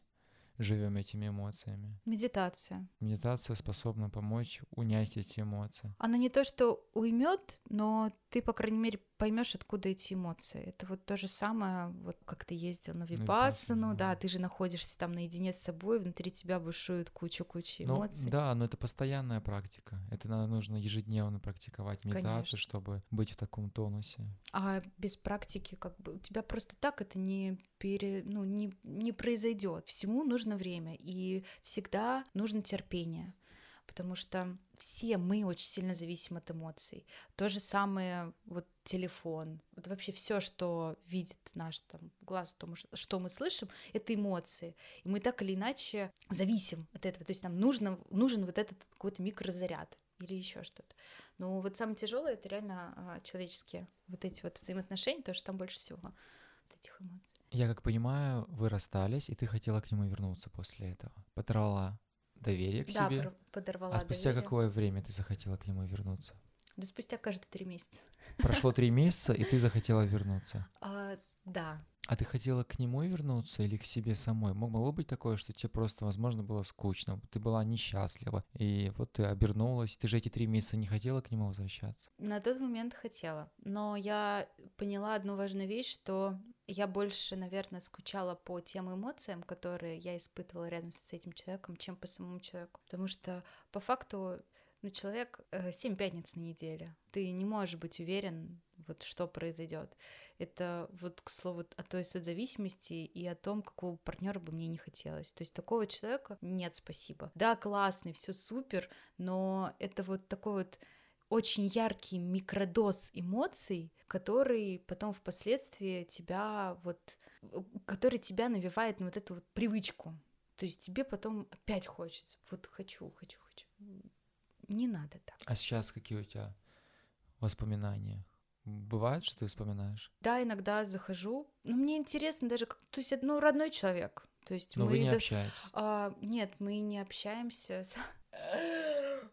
живем этими эмоциями. медитация. Медитация способна помочь унять эти эмоции. Она не то, что уймет, но ты, по крайней мере, поймешь, откуда эти эмоции. Это вот то же самое, вот как ты ездил на Випассану, Випассану, да, да. ты же находишься там наедине с собой, внутри тебя бушует куча-куча Ну, эмоций. да, но это постоянная практика. Это надо нужно ежедневно практиковать медитацию, Конечно. чтобы быть в таком тонусе. А без практики, как бы, у тебя просто так это не пере, ну, не, не произойдет. Всему нужно время, и всегда нужно терпение. Потому что все мы очень сильно зависим от эмоций. То же самое вот телефон, вот вообще все, что видит наш там глаз, то, что мы слышим, это эмоции. И мы так или иначе зависим от этого. То есть нам нужно, нужен вот этот какой-то микрозаряд или еще что-то. Но вот самое тяжелое это реально а, человеческие вот эти вот взаимоотношения, потому что там больше всего вот этих эмоций. Я как понимаю, вы расстались, и ты хотела к нему вернуться после этого. Потрала доверие к да, себе. пор- подорвала А спустя доверие. какое время ты захотела к нему вернуться? Да спустя каждые три месяца. Прошло три месяца, и ты захотела вернуться. А, да, А ты хотела к нему вернуться или к себе самой? Мог- Могло быть такое, что тебе просто, возможно, было скучно, ты была несчастлива, и вот ты обернулась, ты же эти три месяца не хотела к нему возвращаться? на тот момент хотела. Но я поняла одну важную вещь, что я больше, наверное, скучала по тем эмоциям, которые я испытывала рядом с этим человеком, чем по самому человеку. Потому что по факту ну, человек э, семь пятниц на неделе. Ты не можешь быть уверен, вот что произойдет. Это вот, к слову, о той созависимости и о том, какого партнера бы мне не хотелось. То есть такого человека нет, спасибо. Да, классный, все супер, но это вот такой вот очень яркий микродоз эмоций, который потом впоследствии тебя вот, который тебя навевает на вот эту вот привычку. То есть тебе потом опять хочется, вот хочу, хочу. Не надо так. А сейчас какие у тебя воспоминания? Бывает, что ты вспоминаешь? Да, иногда захожу, но мне интересно даже, как, то есть, ну, родной человек. То есть Но мы вы не да- общаетесь. А, нет, мы не общаемся. с-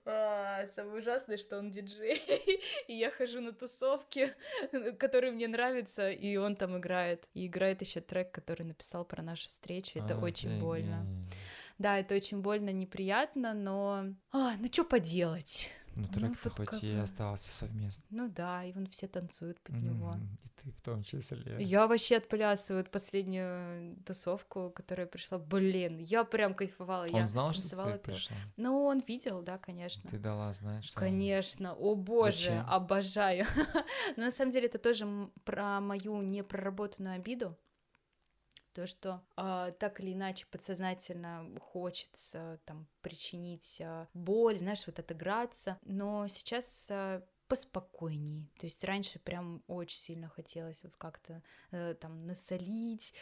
А, Самое ужасное, что он диджей, и я хожу на тусовки, которые мне нравятся, и он там играет. И играет еще трек, который написал про нашу встречу. Это очень больно. Офигеть. Да, это очень больно, неприятно, но... А, ну что поделать? Ну, трек-то вот хоть как и остался совместно. Ну да, и вон все танцуют под него. Мгм. И ты в том числе. Я вообще отплясываю последнюю тусовку, которая пришла. Блин, я прям кайфовала. Он я знал, что ты пришла? Ну, он видел, да, конечно. Ты дала, знаешь, что Конечно, о боже, Зачем? обожаю. Но на самом деле это тоже про мою непроработанную обиду. То, что а, так или иначе подсознательно хочется там причинить а, боль, знаешь, вот отыграться. Но сейчас а, поспокойней. То есть раньше прям очень сильно хотелось вот как-то э, там насолить.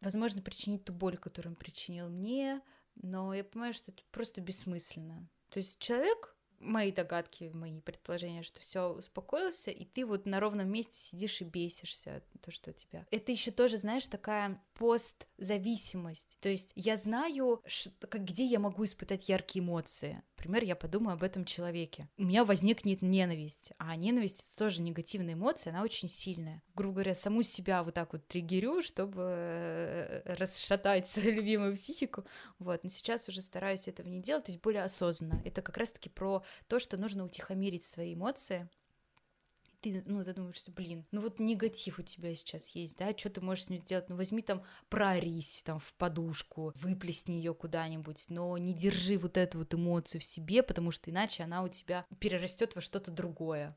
Возможно, причинить ту боль, которую он причинил мне, но я понимаю, что это просто бессмысленно. То есть человек мои догадки, мои предположения, что все успокоился, и ты вот на ровном месте сидишь и бесишься, то, что у тебя. Это еще тоже, знаешь, такая постзависимость. То есть я знаю, где я могу испытать яркие эмоции. Например, я подумаю об этом человеке. У меня возникнет ненависть, а ненависть — это тоже негативная эмоция, она очень сильная. Грубо говоря, саму себя вот так вот триггерю, чтобы э, расшатать свою любимую психику. Вот, но сейчас уже стараюсь этого не делать, то есть более осознанно. Это как раз-таки про то, что нужно утихомирить свои эмоции, ты, ну, задумываешься, блин, ну вот негатив у тебя сейчас есть, да, что ты можешь с ним сделать? Ну, возьми там, прорись там в подушку, выплесни ее куда-нибудь, но не держи вот эту вот эмоцию в себе, потому что иначе она у тебя перерастет во что-то другое.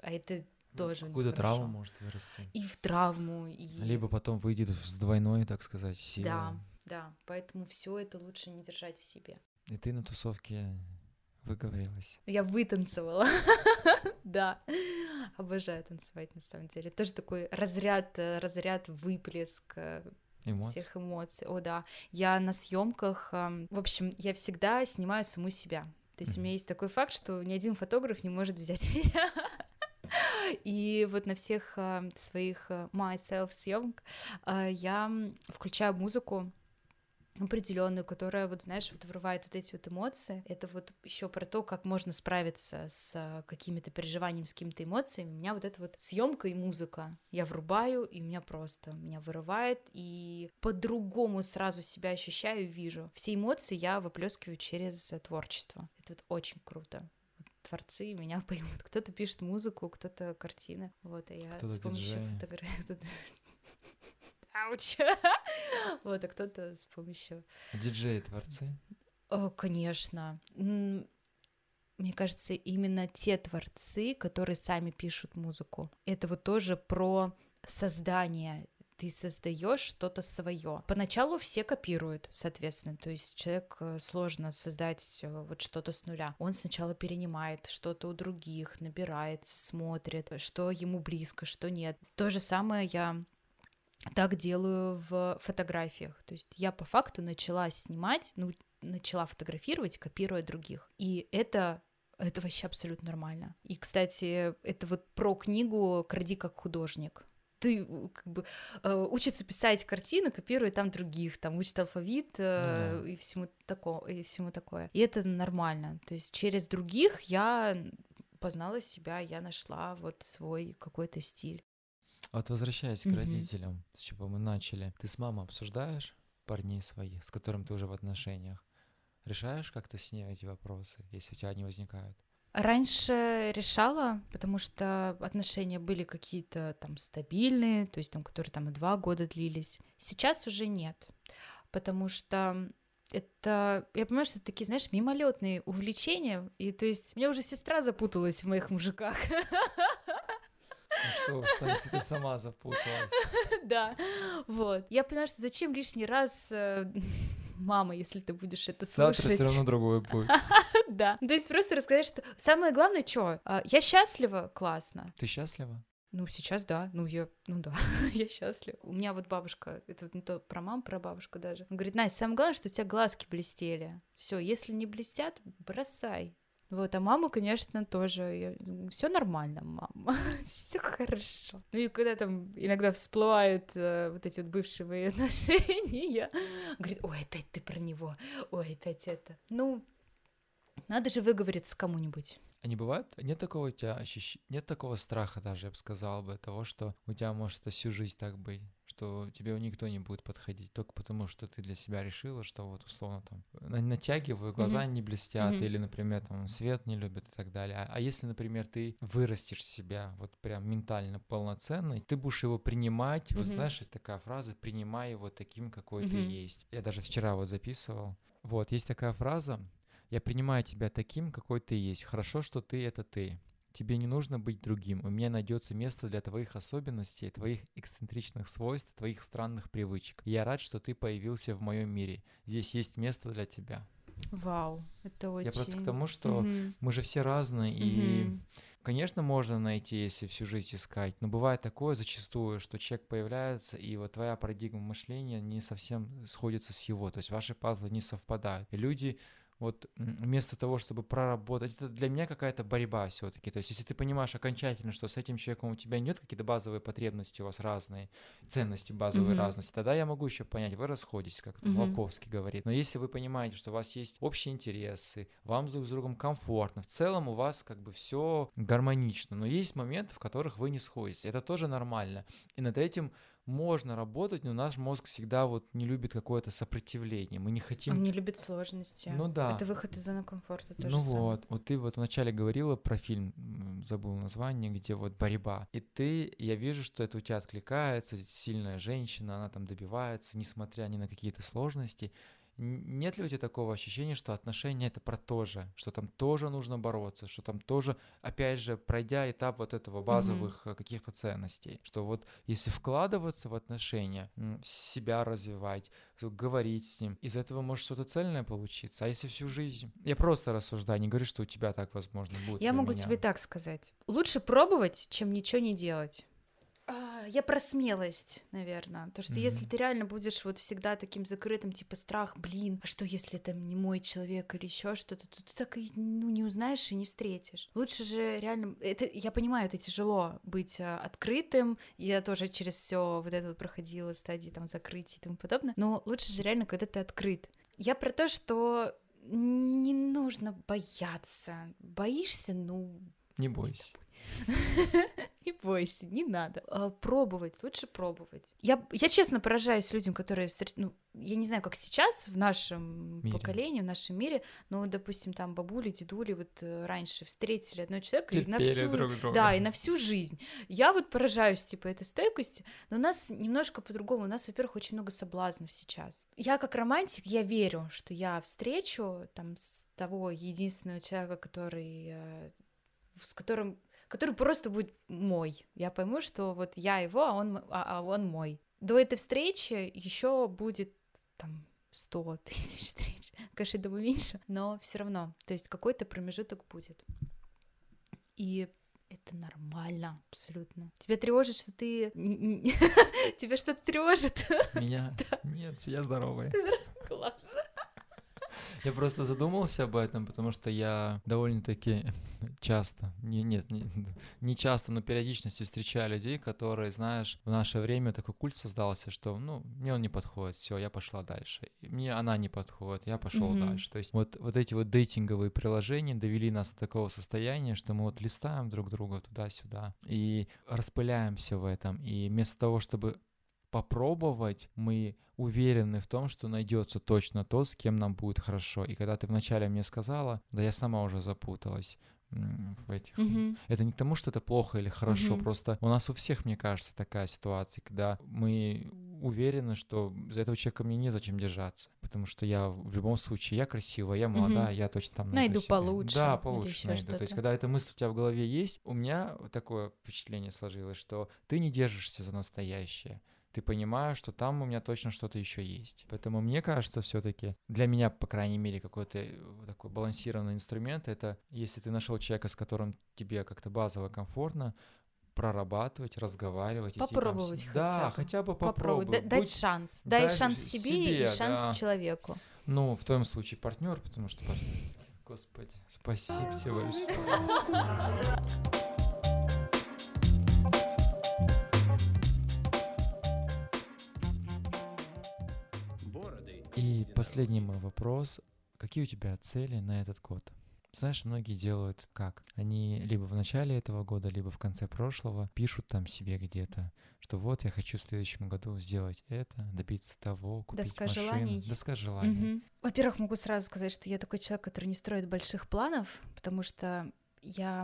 А это ну, тоже Какую-то травму может вырасти. И в травму, и... Либо потом выйдет с двойной, так сказать, силой. Да, да, поэтому все это лучше не держать в себе. И ты на тусовке Выговорилась. Я вытанцевала. Да. Обожаю танцевать, на самом деле. Тоже такой разряд, э, разряд, выплеск э, Эмоций. всех эмоций. О, да. Я на съемках, эм, в общем, я всегда снимаю саму себя. То есть mm-hmm. у меня есть такой факт, что ни один фотограф не может взять меня. И вот на всех э, своих myself съемках я включаю музыку, определенную, которая, вот знаешь, вот вырывает вот эти вот эмоции. Это вот еще про то, как можно справиться с какими-то переживаниями, с какими-то эмоциями. У меня вот эта вот съемка и музыка. Я врубаю, и меня просто меня вырывает, и по-другому сразу себя ощущаю, вижу. Все эмоции я выплескиваю через творчество. Это вот очень круто творцы меня поймут. Кто-то пишет музыку, кто-то картины. Вот, а я кто с помощью фотографии ауч. Вот, а кто-то с помощью... Диджеи, творцы? О, конечно. Мне кажется, именно те творцы, которые сами пишут музыку. Это вот тоже про создание ты создаешь что-то свое. Поначалу все копируют, соответственно, то есть человек э, сложно создать э, вот что-то с нуля. Он сначала перенимает что-то у других, набирается, смотрит, что ему близко, что нет. То же самое я так делаю в фотографиях. То есть я по факту начала снимать, ну, начала фотографировать, копируя других. И это это вообще абсолютно нормально. И, кстати, это вот про книгу «Кради как художник». Ты как бы э, учится писать картины, копируя там других, там учит алфавит э, mm и всему такого, и всему такое. И это нормально. То есть через других я познала себя, я нашла вот свой какой-то стиль. Вот возвращаясь к родителям, с чего мы начали, ты с мамой обсуждаешь парней своих, с которым ты уже в отношениях? Решаешь как-то с ней эти вопросы, если у тебя они возникают? Раньше решала, потому что отношения были какие-то там стабильные, то есть там, которые там два года длились. Сейчас уже нет, потому что это, я понимаю, что это такие, знаешь, мимолетные увлечения, и то есть у меня уже сестра запуталась в моих мужиках. Ну что, что если ты сама запуталась? Да, вот. Я понимаю, что зачем лишний раз э, мама, если ты будешь это слушать. Завтра все равно другой будет. Да. То есть просто рассказать, что самое главное, что а, я счастлива, классно. Ты счастлива? Ну, сейчас да. Ну, я, ну да, я счастлива. У меня вот бабушка, это вот не то про маму, про бабушку даже. Он говорит, Настя, самое главное, что у тебя глазки блестели. Все, если не блестят, бросай. Вот, а мама, конечно, тоже. Все нормально, мама. Все хорошо. Ну и когда там иногда всплывают э, вот эти вот бывшие отношения, говорит, ой, опять ты про него, ой, опять это. Ну, надо же выговориться кому-нибудь. А не бывает? Нет такого у тебя ощущения, нет такого страха даже, я бы сказал бы, того, что у тебя может это всю жизнь так быть, что тебе никто не будет подходить, только потому что ты для себя решила, что вот условно там натягиваю, глаза mm-hmm. не блестят, mm-hmm. или, например, там свет не любят и так далее. А, а если, например, ты вырастешь себя вот прям ментально полноценный, ты будешь его принимать, mm-hmm. вот знаешь, есть такая фраза, принимай его таким, какой mm-hmm. ты есть. Я даже вчера вот записывал. Вот, есть такая фраза, я принимаю тебя таким, какой ты есть. Хорошо, что ты — это ты. Тебе не нужно быть другим. У меня найдется место для твоих особенностей, твоих эксцентричных свойств, твоих странных привычек. Я рад, что ты появился в моем мире. Здесь есть место для тебя. Вау, это очень... Я просто к тому, что Мгм. мы же все разные, и, Мгм. конечно, можно найти, если всю жизнь искать, но бывает такое зачастую, что человек появляется, и вот твоя парадигма мышления не совсем сходится с его, то есть ваши пазлы не совпадают. И люди вот вместо того, чтобы проработать, это для меня какая-то борьба все-таки. То есть, если ты понимаешь окончательно, что с этим человеком у тебя нет какие-то базовые потребности, у вас разные, ценности базовые Мгм. разности, тогда я могу еще понять, вы расходитесь, как Мгм. Лаковский говорит. Но если вы понимаете, что у вас есть общие интересы, вам друг с другом комфортно, в целом у вас как бы все гармонично, но есть моменты, в которых вы не сходитесь. Это тоже нормально. И над этим можно работать, но наш мозг всегда вот не любит какое-то сопротивление. Мы не хотим Он не любит сложности. Ну да. Это выход из зоны комфорта тоже ну вот, вот ты вот вначале говорила про фильм, забыл название, где вот борьба. И ты, я вижу, что это у тебя откликается, сильная женщина, она там добивается, несмотря ни на какие-то сложности. Нет ли у тебя такого ощущения, что отношения это про то же, что там тоже нужно бороться, что там тоже, опять же, пройдя этап вот этого базовых э, каких-то ценностей, что вот если вкладываться в отношения, себя развивать, говорить с ним, из этого может что-то цельное получиться. А если всю жизнь? Я просто рассуждаю, не говорю, что у тебя так возможно будет. Я могу меня. тебе так сказать. Лучше пробовать, чем ничего не делать. А, Я про смелость, наверное. То, что если Мгм. ты реально будешь вот всегда таким закрытым, типа страх, блин, а что если это не мой человек или еще что-то, то ты так и ну, не узнаешь и не встретишь. Лучше же реально, это, я понимаю, это тяжело быть а, открытым, я тоже через все вот это вот проходила стадии там закрытия и тому подобное, но лучше же реально, когда ты открыт. Я про то, что не нужно бояться. Боишься, ну, Не бойся. не бойся, не надо. А, Пробовать, лучше пробовать. Я, я честно поражаюсь людям, которые, ну, я не знаю, как сейчас в нашем Мире. поколении, в нашем мире, но, допустим, там бабули, дедули вот э, раньше встретили одного человека и на всю... друг друга. Да, и на всю жизнь. Я вот поражаюсь, типа, этой стойкости, но у нас немножко по-другому. У нас, во-первых, очень много соблазнов сейчас. Я как романтик, я верю, что я встречу там с того единственного человека, который... э, с которым который просто будет мой. Я пойму, что вот я его, а он, а, а он мой. До этой встречи еще будет там 100 тысяч встреч. Конечно, я думаю, меньше, но все равно. То есть какой-то промежуток будет. И это нормально, абсолютно. Тебя тревожит, что ты... Тебя что-то тревожит? Меня? Нет, я здоровый. Класс. Я просто задумался об этом, потому что я довольно-таки часто, не, нет, не, не часто, но периодичностью встречаю людей, которые, знаешь, в наше время такой культ создался, что, ну, мне он не подходит, все, я пошла дальше. Мне она не подходит, я пошел Мгм. дальше. То есть вот, вот эти вот дейтинговые приложения довели нас до такого состояния, что мы вот листаем друг друга туда-сюда и распыляемся в этом. И вместо того, чтобы попробовать, мы уверены в том, что найдется точно тот, с кем нам будет хорошо. И когда ты вначале мне сказала, да я сама уже запуталась в этих. Мгм. Это не к тому, что это плохо или хорошо, Мгм. просто у нас у всех, мне кажется, такая ситуация, когда мы уверены, что за этого человека мне незачем держаться, потому что я в любом случае, я красивая, я молодая, я точно там найду, Найду себе. получше Да, получше найду. То есть, что-то. когда эта мысль у тебя в голове есть, у меня такое впечатление сложилось, что ты не держишься за настоящее, ты понимаешь, что там у меня точно что-то еще есть. Поэтому мне кажется, все-таки для меня, по крайней мере, какой-то э, такой балансированный инструмент это если ты нашел человека, с которым тебе как-то базово комфортно, прорабатывать, разговаривать. идти там Попробовать хотя Да, бы. хотя бы Попробуй. попробуй. Да- Дать Будь, шанс. Дай дай шанс ж- себе, и себе, шанс да. человеку. ну, в твоем случае партнер, потому что партнер. Господи, спасибо тебе большое. последний мой вопрос. Какие у тебя цели на этот год? Знаешь, многие делают как? Они либо в начале этого года, либо в конце прошлого пишут там себе где-то, что вот я хочу в следующем году сделать это, добиться того, купить Доска машину. желаний. Доска желаний. Мгм. Во-первых, могу сразу сказать, что я такой человек, который не строит больших планов, потому что я...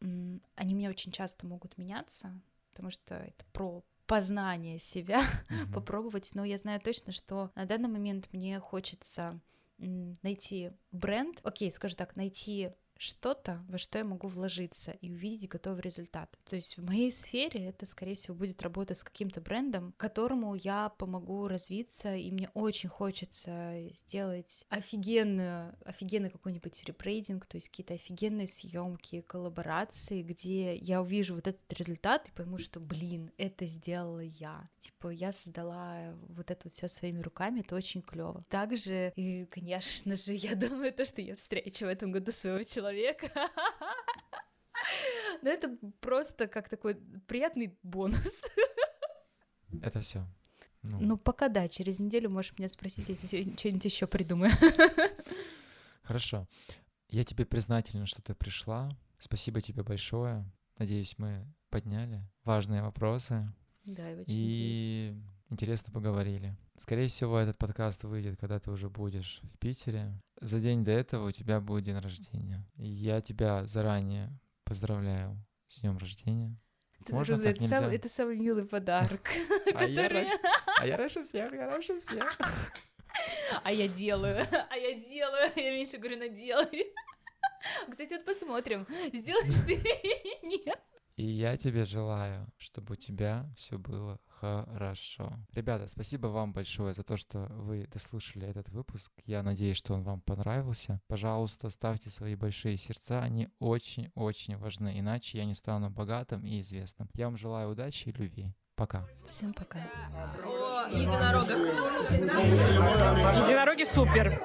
Они у меня очень часто могут меняться, потому что это про познание себя, Мгм. попробовать, но я знаю точно, что на данный момент мне хочется найти бренд, окей, скажу так, найти что-то, во что я могу вложиться и увидеть готовый результат. То есть в моей сфере это, скорее всего, будет работа с каким-то брендом, которому я помогу развиться, и мне очень хочется сделать офигенную, офигенный какой-нибудь репрейдинг, то есть какие-то офигенные съемки, коллаборации, где я увижу вот этот результат и пойму, что, блин, это сделала я. Типа, я создала вот это все своими руками, это очень клево. Также, и, конечно же, я думаю, то, что я встречу в этом году своего человека. Но это просто как такой приятный бонус. Это все. Ну, ну, пока да, через неделю можешь меня спросить, если что-нибудь еще придумаю. Хорошо. Я тебе признателен, что ты пришла. Спасибо тебе большое. Надеюсь, мы подняли важные вопросы. Да, и очень И интересно поговорили. Скорее всего, этот подкаст выйдет, когда ты уже будешь в Питере. За день до этого у тебя будет день рождения. И я тебя заранее поздравляю с днем рождения. Это, Можно так, это, нельзя? Сам, это самый милый подарок. А я раньше всех, я раньше всех. А я делаю, а я делаю, я меньше говорю, на делай. Кстати, вот посмотрим, сделаешь ты или нет. И я тебе желаю, чтобы у тебя все было хорошо. Ребята, спасибо вам большое за то, что вы дослушали этот выпуск. Я надеюсь, что он вам понравился. Пожалуйста, ставьте свои большие сердца, они очень-очень важны, иначе я не стану богатым и известным. Я вам желаю удачи и любви. Пока. Всем пока. О единорогах. Единороги супер.